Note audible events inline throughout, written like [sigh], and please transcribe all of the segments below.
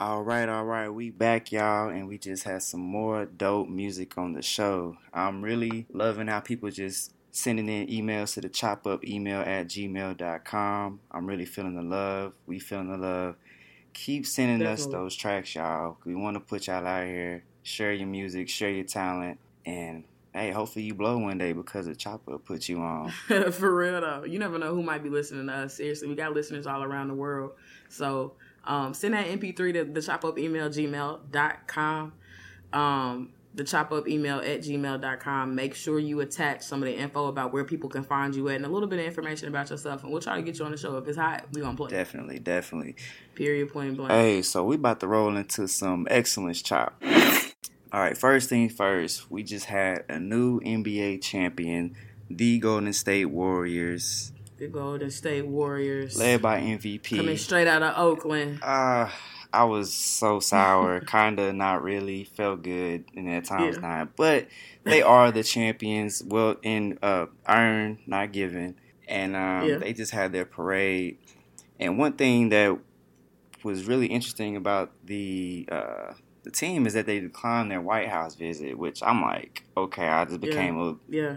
All right, all right, we back, y'all, and we just had some more dope music on the show. I'm really loving how people just sending in emails to the chop up email at gmail.com. I'm really feeling the love. We feeling the love. Keep sending Definitely. us those tracks, y'all. We want to put y'all out here. Share your music, share your talent, and hey, hopefully you blow one day because the chopper put you on. [laughs] For real though, you never know who might be listening to us. Seriously, we got listeners all around the world. So um, send that MP3 to the chop up email gmail.com. Um, the chop up email at gmail.com. Make sure you attach some of the info about where people can find you at and a little bit of information about yourself. And we'll try to get you on the show. If it's hot, we gonna play. Definitely, definitely. Period, point blank. Hey, so we about to roll into some excellence chop. All right, first thing first, we just had a new NBA champion, the Golden State Warriors the Golden State Warriors, led by MVP, coming straight out of Oakland. Uh, I was so sour, [laughs] kinda not really. Felt good in that times yeah. not, but they are the champions. Well, in uh, not given, and um, yeah. they just had their parade. And one thing that was really interesting about the uh, the team is that they declined their White House visit, which I'm like, okay, I just became yeah. a yeah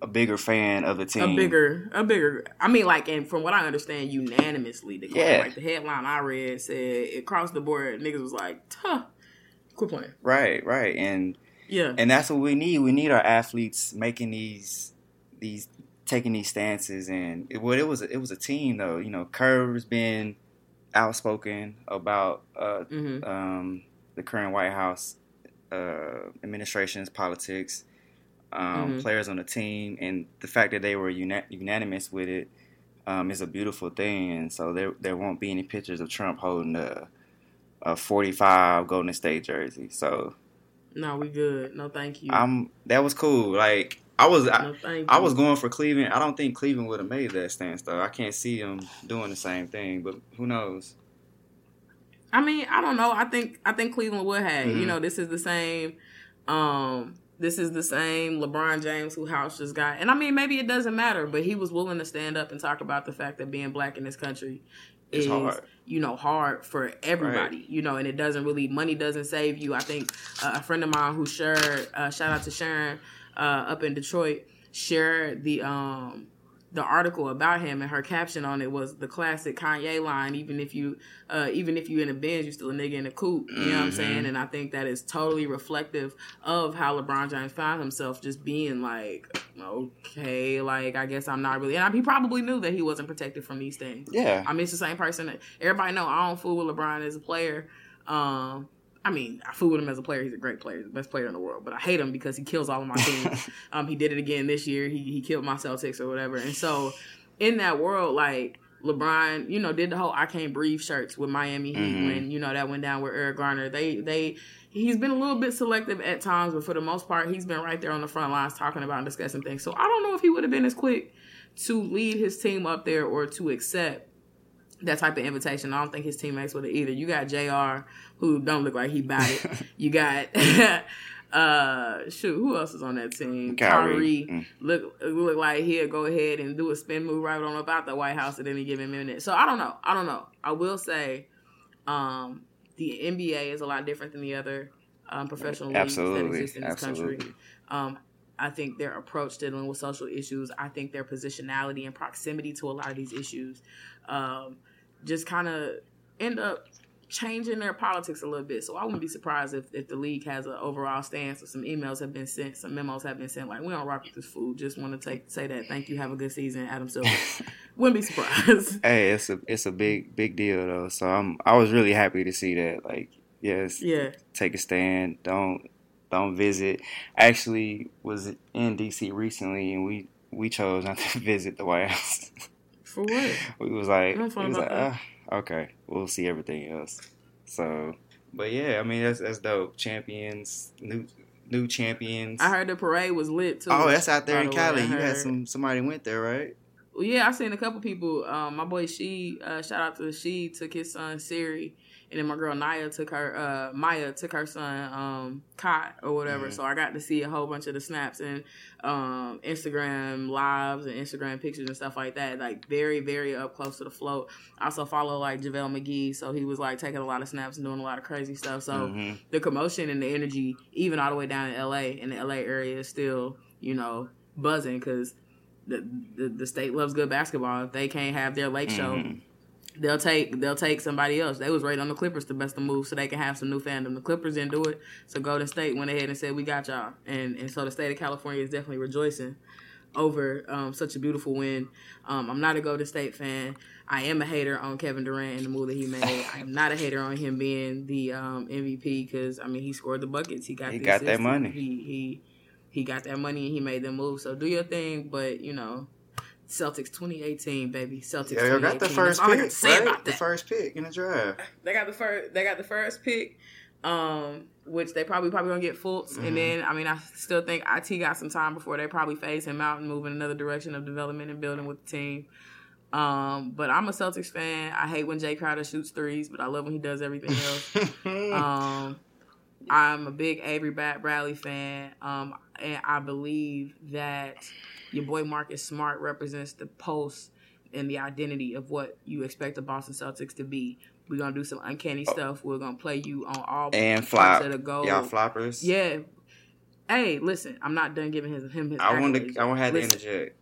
a bigger fan of the team. A bigger, a bigger. I mean, like, and from what I understand, unanimously, the yeah. Like the headline I read said it across the board, niggas was like, "Huh, quit playing." Right, right, and yeah, and that's what we need. We need our athletes making these these taking these stances, and it, well, it was it was a team though. You know, Kerr's been outspoken about uh, mm-hmm. um, the current White House uh, administration's politics um, mm-hmm. players on the team, and the fact that they were uni- unanimous with it um, is a beautiful thing. And so there there won't be any pictures of Trump holding a, a 45 Golden State jersey. So no, we good. No, thank you. I'm that was cool. Like I was no, I, I, was going for Cleveland. I don't think Cleveland would have made that stance though. I can't see them doing the same thing, but who knows? I mean, I don't know. I think I think Cleveland would have. Mm-hmm. You know, this is the same um this is the same LeBron James who house just got. And I mean, maybe it doesn't matter, but he was willing to stand up and talk about the fact that being black in this country it's is, hard. you know, hard for everybody, right. you know, and it doesn't really, money doesn't save you. I think uh, a friend of mine who shared, uh, shout out to Sharon uh, up in Detroit, shared the, um, the article about him and her caption on it was the classic Kanye line even if you uh, even if you in a Benz you still a nigga in a coupe you know what I'm saying? Mm-hmm. and I think that is totally reflective of how LeBron James found himself just being like okay like I guess I'm not really and he probably knew that he wasn't protected from these things. Yeah. I mean it's the same person that everybody know I don't fool with LeBron as a player. Um I mean, I fool with him as a player. He's a great player, the best player in the world. But I hate him because he kills all of my teams. [laughs] um, he did it again this year. He he killed my Celtics or whatever. And so, in that world, like LeBron, you know, did the whole "I can't breathe" shirts with Miami Heat mm-hmm. when you know that went down with Eric Garner. They they he's been a little bit selective at times, but for the most part, he's been right there on the front lines talking about and discussing things. So I don't know if he would have been as quick to lead his team up there or to accept that type of invitation. I don't think his teammates would have either. You got Jr. who don't look like he bought it. [laughs] you got [laughs] uh shoot, who else is on that team? Kyrie, Kyrie mm. look look like he'll go ahead and do a spin move right on about the White House at any given minute. So I don't know. I don't know. I will say, um, the NBA is a lot different than the other um, professional leagues that exist in this Absolutely. country. Um, I think their approach to dealing with social issues, I think their positionality and proximity to a lot of these issues, um, just kind of end up changing their politics a little bit. So I wouldn't be surprised if, if the league has an overall stance or some emails have been sent, some memos have been sent like we don't rock with this food. Just want to take say that. Thank you. Have a good season, Adam Silver. [laughs] wouldn't be surprised. [laughs] Hey, it's a it's a big big deal though. So I'm I was really happy to see that. Like yes, yeah, take a stand. Don't don't visit. Actually, was in DC recently, and we we chose not to [laughs] visit the White House. For what? [laughs] We was like, we was like, uh, okay, we'll see everything else. So, but yeah, I mean that's that's dope. Champions, new new champions. I heard the parade was lit too. Oh, that's out there in Cali. You had some somebody went there, right? Well, yeah, I seen a couple people. Um, my boy She, uh, shout out to She, took his son Siri and then my girl Naya took her uh Maya took her son um Kai or whatever. Mhm. So I got to see a whole bunch of the snaps and um Instagram lives and Instagram pictures and stuff like that. Like very very up close to the float. I also follow like JaVale McGee, so he was like taking a lot of snaps and doing a lot of crazy stuff. So Mhm. the commotion and the energy, even all the way down in LA, in the LA area, is still, you know, buzzing because the, the the state loves good basketball. If they can't have their lake show, Mhm. They'll take they'll take somebody else. They was right on the Clippers to best the move so they can have some new fandom. The Clippers didn't do it, so Golden State went ahead and said we got y'all, and and so the state of California is definitely rejoicing over um, such a beautiful win. Um, I'm not a Golden State fan. I am a hater on Kevin Durant and the move that he made. [laughs] I am not a hater on him being the um, MVP because I mean he scored the buckets. He got He got that money. He he he got that money and he made the move. So do your thing, but you know. Celtics 2018, baby. Celtics. Yeah, you got the first That's I pick, got right? about The that. first pick in the draft. They got the first. They got the first pick, um, which they probably probably gonna get Fultz, Mhm. and then I mean I still think IT got some time before they probably phase him out and move in another direction of development and building with the team. Um, but I'm a Celtics fan. I hate when Jae Crowder shoots threes, but I love when he does everything else. [laughs] um, I'm a big Avery Bat Bradley fan, um, and I believe that your boy Marcus Smart represents the pulse and the identity of what you expect the Boston Celtics to be. We're gonna do some uncanny stuff. We're gonna play you on all and flop. of the goal. Y'all floppers. Yeah. Hey, listen, I'm not done giving his, him his. I want to. I want to have to interject.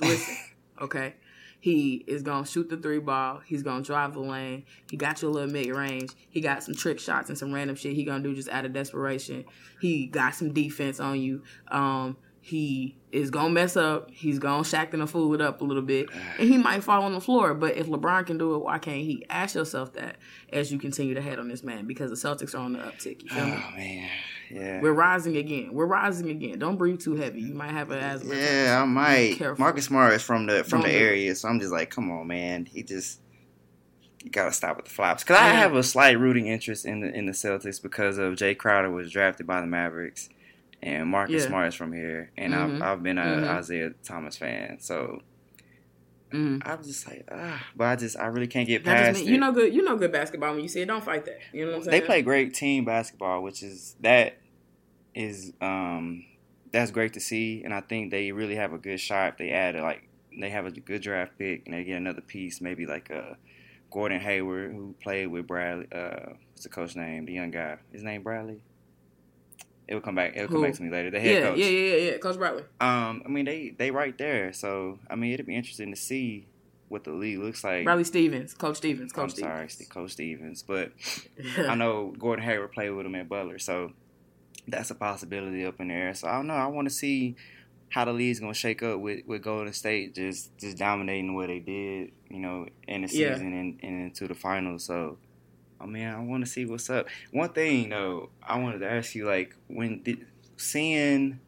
listen, okay? He is gonna shoot the three ball. He's gonna drive the lane. He got you a little mid range. He got some trick shots and some random shit he gonna do just out of desperation. He got some defense on you. Um, he is gonna mess up. He's gonna shack the fool it up a little bit, ah. and he might fall on the floor. But if LeBron can do it, why can't he? Ask yourself that as you continue to head on this man, because the Celtics are on the uptick. You feel me? Oh man, yeah. We're rising again. We're rising again. Don't breathe too heavy. You might have an asthma. Yeah, I might. Marcus Smart is from the from Don't the area, so I'm just like, come on, man. He just you gotta stop with the flops. Cause I have a slight rooting interest in the in the Celtics because of Jae Crowder was drafted by the Mavericks, and Marcus Yeah. Smart is from here, and Mhm. I've I've been a Mhm. Isaiah Thomas fan, so Mhm. I'm just like, ah, but I just I really can't get past mean, it. you know good. You know good basketball when you see it. Don't fight that. You know what I'm saying? they play great team basketball, which is that is um that's great to see, and I think they really have a good shot. If they add like they have a good draft pick and they get another piece, maybe like a. Gordon Hayward who played with Bradley. Uh, what's the coach name? The young guy. His name Bradley. It will come back. It will come Who? back to me later. The head Yeah, coach. yeah, yeah, yeah, yeah. Coach Bradley. Um, I mean they they right there. So I mean it'd be interesting to see what the league looks like. Bradley Stevens. Coach Stevens. Coach I'm Coach sorry, Stevens. Coach Stevens, but [laughs] I know Gordon Hayward played with him at Butler, so that's a possibility up in there. So I don't know. I want to see how the league's gonna shake up with, with Golden State just just dominating what they did, you know, in the Yeah. season and, and into the finals. So I mean, I want to see what's up. One thing though, I wanted to ask you, like, when did, seeing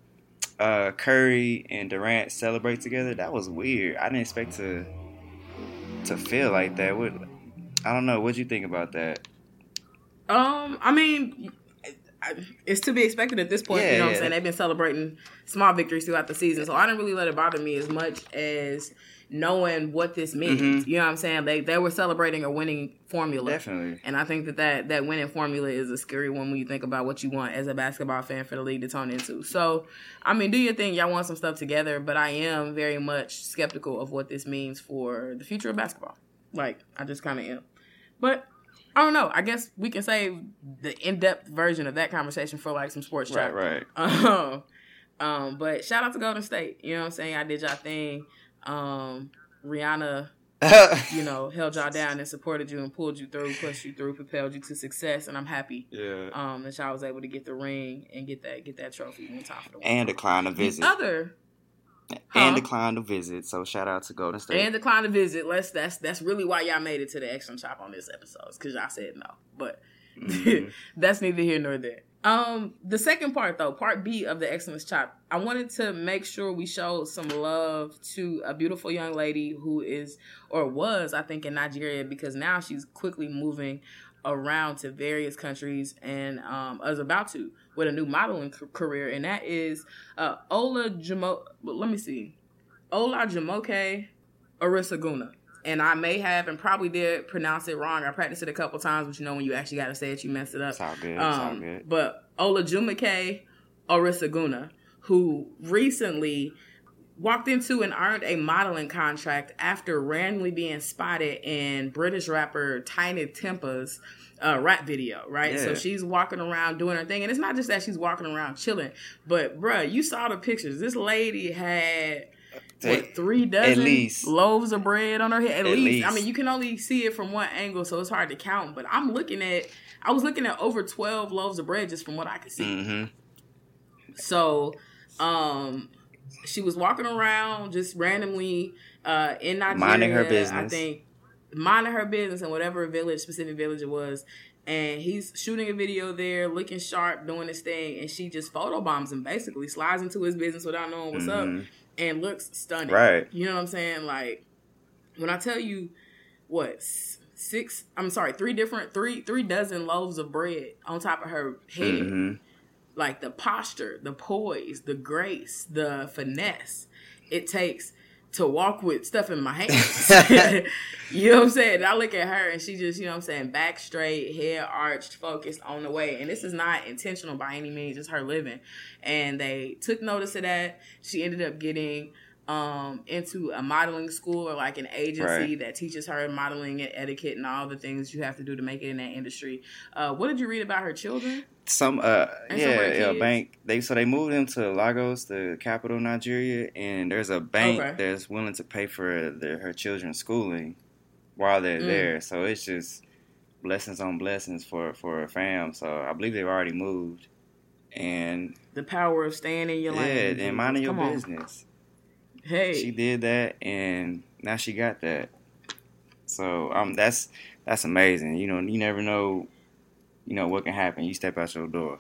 uh, Curry and Durant celebrate together, that was weird. I didn't expect to to feel like that. What I don't know. What'd you think about that? Um, I mean, it's to be expected at this point. Yeah, you know what yeah. I'm saying? They've been celebrating small victories throughout the season, so I didn't really let it bother me as much as knowing what this means. Mhm. You know what I'm saying? They they were celebrating a winning formula. Definitely. And I think that, that that winning formula is a scary one when you think about what you want as a basketball fan for the league to turn into. So, I mean, do your thing. Y'all want some stuff together, but I am very much skeptical of what this means for the future of basketball. Like, I just kind of am. But I don't know. I guess we can save the in-depth version of that conversation for like some sports Right, chat. right. Um, [laughs] um, but shout out to Golden State. You know what I'm saying? I did y'all thing. Um, Rihanna [laughs] you know, held y'all down and supported you and pulled you through, pushed you through, propelled you to success, and I'm happy yeah. um, that y'all was able to get the ring and get that get that trophy on top of the And decline the the visit. other And Huh? decline the visit. So shout out to Golden State. and decline to visit. Let's that's that's really why y'all made it to the excellent chop on this episode because y'all said no, but Mhm. [laughs] that's neither here nor there. Um, the second part though, part B of the excellence chop, I wanted to make sure we showed some love to a beautiful young lady who is or was, I think, in Nigeria because now she's quickly moving around to various countries and um, is about to with a new modeling career, and that is uh, Ola Jamo. Let me see, Ola Jamoke Arisaguna. And I may have and probably did pronounce it wrong. I practiced it a couple times, but you know when you actually got to say it, you mess it up. It's all good. It's Um, all good. But Olajumoke Orisaguna, who recently walked into and earned a modeling contract after randomly being spotted in British rapper Tinie Tempah's uh, rap video, right? So she's walking around doing her thing, and it's not just that she's walking around chilling, but bruh, you saw the pictures. This lady had What three dozen least. loaves of bread on her head. At, At least. I mean, you can only see it from one angle, so it's hard to count. But I'm looking at, I was looking at over twelve loaves of bread just from what I could see. hmm So, um, she was walking around just randomly uh, in Nigeria. Minding her business. I think minding her business in whatever village, specific village it was. And he's shooting a video there, looking sharp, doing his thing, and she just photobombs him. Basically, slides into his business without knowing what's up, Mhm. And looks stunning. Right. You know what I'm saying? Like when I tell you what six, I'm sorry, three different three three dozen loaves of bread on top of her head hmm like the posture, the poise, the grace, the finesse it takes to walk with stuff in my [laughs] hands. [laughs] you know what I'm saying? And I look at her and she just, you know what I'm saying, back straight, head arched, focused on the way. And this is not intentional by any means, just her living. And they took notice of that. She ended up getting um into a modeling school or like an agency Right. that teaches her modeling and etiquette and all the things you have to do to make it in that industry. Uh what did you read about her children? Some uh And yeah, yeah bank they so they moved into Lagos, the capital of Nigeria, and there's a bank Okay. that's willing to pay for their, her children's schooling while they're Mm. there. So it's just blessings on blessings for for a fam. So I believe they've already moved, and The power of staying in your yeah, lane. and minding your Come on. Hey, She did that, and now she got that. So um, that's that's amazing. You know, you never know, you know what can happen. You step out your door.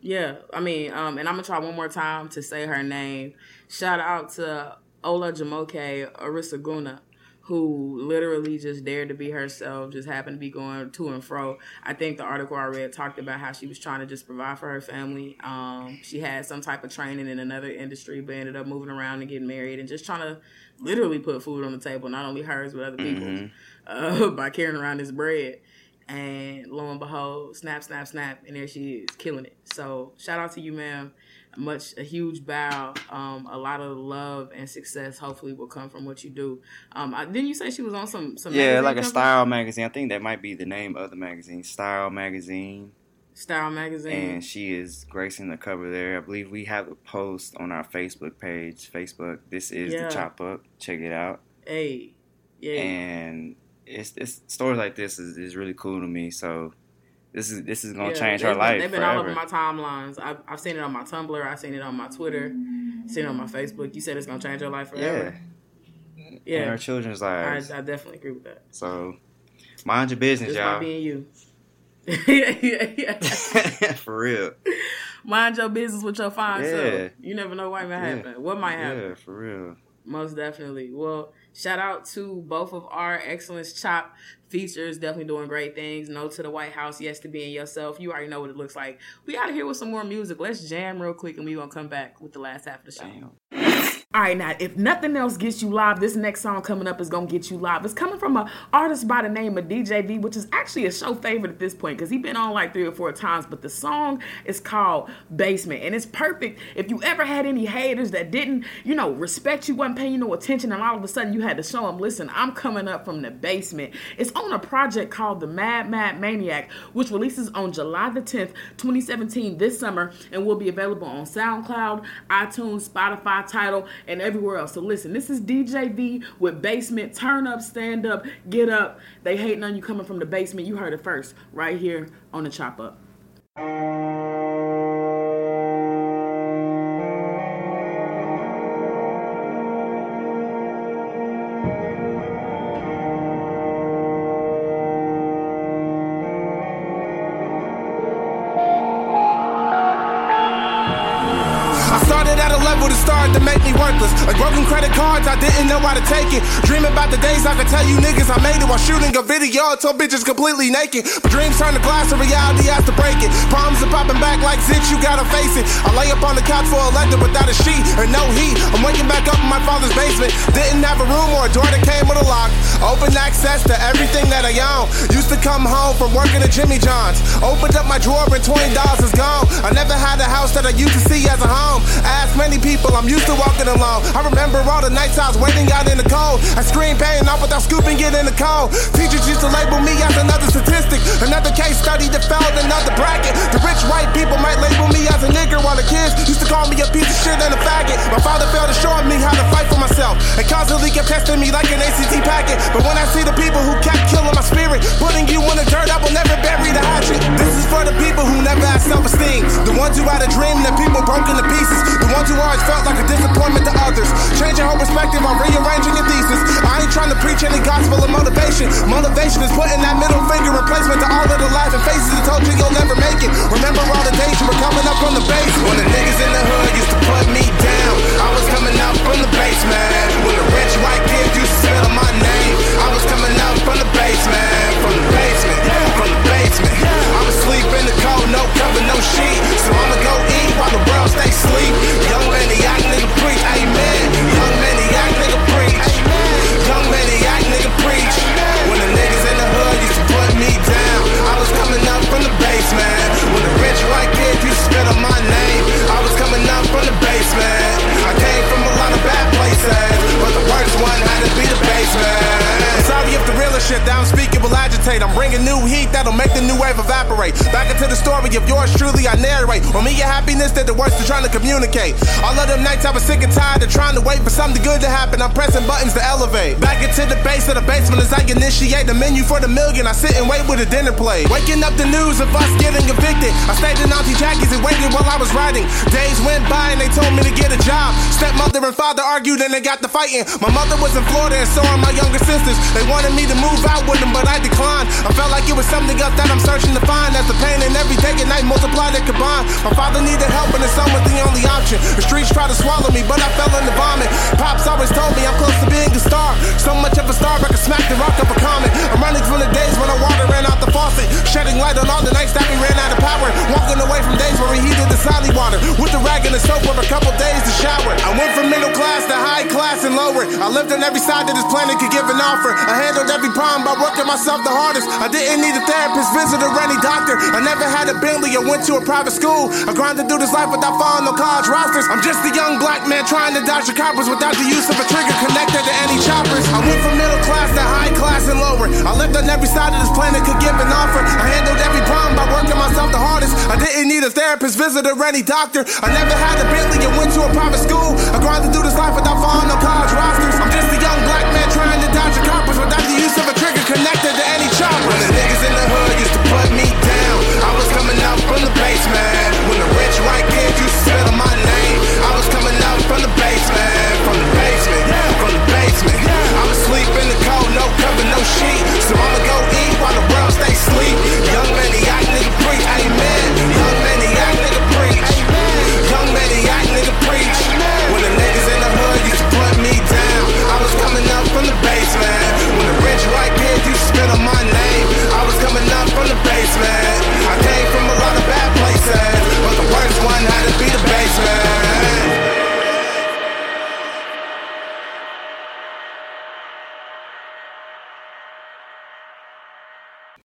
yeah. I mean, um, and I'm gonna try one more time to say her name. Shout out to Ola Jamoke Arisaguna, who literally just dared to be herself. Just happened to be going to and fro. I think the article I read talked about how she was trying to just provide for her family. Um, she had some type of training in another industry, but ended up moving around and getting married and just trying to literally put food on the table, not only hers but other people's. Mhm. uh, [laughs] by carrying around this bread. And lo and behold, snap, snap, snap, and there she is, killing it. So shout out to you, ma'am. Much a huge bow. Um, a lot of love and success hopefully will come from what you do. Um, I, didn't you say she was on some some Yeah, like a cover? style magazine. I think that might be the name of the magazine, Style Magazine. style magazine? And she is gracing the cover there. I believe we have a post on our Facebook page. Facebook, this is Yeah. the Chop Up. Check it out. hey, yeah, And it's, it's stories like this is, is really cool to me. So this is this is gonna Yeah, change her life They've been all over my timelines. I've, I've seen it on my Tumblr. I've seen it on my Twitter. Seen it on my Facebook. You said it's gonna change your life yeah, forever. and Yeah, her children's I, lives. I definitely agree with that. so mind your business, y'all. being you. yeah, yeah, yeah. For real. [laughs] Mind your business with your fine Yeah. self. You never know what might Yeah. happen. What might happen? Yeah, for real. Most definitely. Well, shout out to both of our Excellence Chop features. Definitely doing great things. No to the White House. Yes to being yourself. You already know what it looks like. We out of here with some more music. Let's jam real quick and we to come back with the last half of the show. Damn. All right, now if nothing else gets you live, this next song coming up is gonna get you live. It's coming from an artist by the name of DJ V, which is actually a show favorite at this point because he's been on like three or four times. But the song is called Basement, and it's perfect if you ever had any haters that didn't, you know, respect you, wasn't paying no attention, and all of a sudden you had to show them, listen, I'm coming up from the basement. It's on a project called The Mad Mad Maniac, which releases on July the 10th, 2017, this summer, and will be available on SoundCloud, iTunes, Spotify, Tidal, and everywhere else. So listen, this is DJ V with Basement. Turn up, stand up, get up. They hating on you coming from the basement. You heard it first, right here on the Chop Up. To make me worthless. Like broken credit cards, I didn't know how to take it. Dreaming about the days I could tell you niggas I made it while shooting a video. I told bitches completely naked. But dreams turn to glass and reality has to break it. Problems are popping back like zits, you gotta face it. I lay up on the couch for a lecture without a sheet and no heat. I'm waking back up in my father's basement. Didn't have a room or a door that came with a lock. Open access to everything that I own. Used to come home from working at Jimmy John's. Opened up my drawer and $20 is gone. I never had a house that I used to see as a home. Ask many people, I'm used to walking alone. I remember all the nights I was waiting out in the cold. I screamed paying off without scooping it in the cold. Teachers used to label me as another statistic. Another case study that failed another And constantly kept testing me like an ACT packet. But when I see the people who kept killing my spirit, putting you in the dirt, I will never bury the hatchet. This is for the people who never had self-esteem. The ones who had a dream that people broke into pieces. The ones who always felt like a disappointment to others. Changing whole perspective on rearranging your thesis. I ain't trying to preach any gospel of motivation. Motivation is putting that middle finger replacement to all of the laughing faces that told you you'll never make it. Remember all the days you were coming up from the base when the niggas in the hood used to put me I'm bringing new heat that'll make the new wave evaporate. Back into the story of yours truly, I narrate. On me, your happiness did the worst of trying to communicate. All of them nights I was sick and tired of trying to wait for something good to happen. I'm pressing buttons to elevate. Back into the base of the basement as I initiate the menu for the million. I sit and wait with a dinner plate. Waking up the news of us getting evicted. I stayed in Auntie Jackie's and waited while I was writing. Days went by and they told me to get a job. Stepmother and father argued and they got to fighting. My mother was in Florida and so are my younger sisters. They wanted me to move out with them, but I declined. I felt like it was something else that I'm searching to find. As the pain and every day and night multiplied and combined. My father needed help and the son was the only option. The streets tried to swallow me, but I fell in the vomit. Pops always told me I'm close to being a star. So much of a star, I could smack the rock up a comet. I'm running from the days when the water ran out the faucet. Shedding light on all the nights that we ran out of power. Walking away from days where we heated the sally water. With the rag and the soap for a couple days to shower. I went from middle class to high class and lower. I lived on every side that this planet could give an offer. I handled every problem by working myself the hardest. I didn't need a therapist, visit or any doctor. I never had a Bentley or went to a private school. I grinded through this life without following no college rosters. I'm just a young black man trying to dodge the coppers without the use of a trigger connected to any choppers. I went from middle class to high class and lower. I lived on every side of this planet could give an offer. I handled every problem by working myself the hardest. I didn't need a therapist, visit or any doctor. I never had a Bentley or went to a private school. I grinded through this life without following no college rosters. I'm just a young black man connected to any chopper. When the niggas in the hood used to put me down, I was coming out from the basement. When the rich white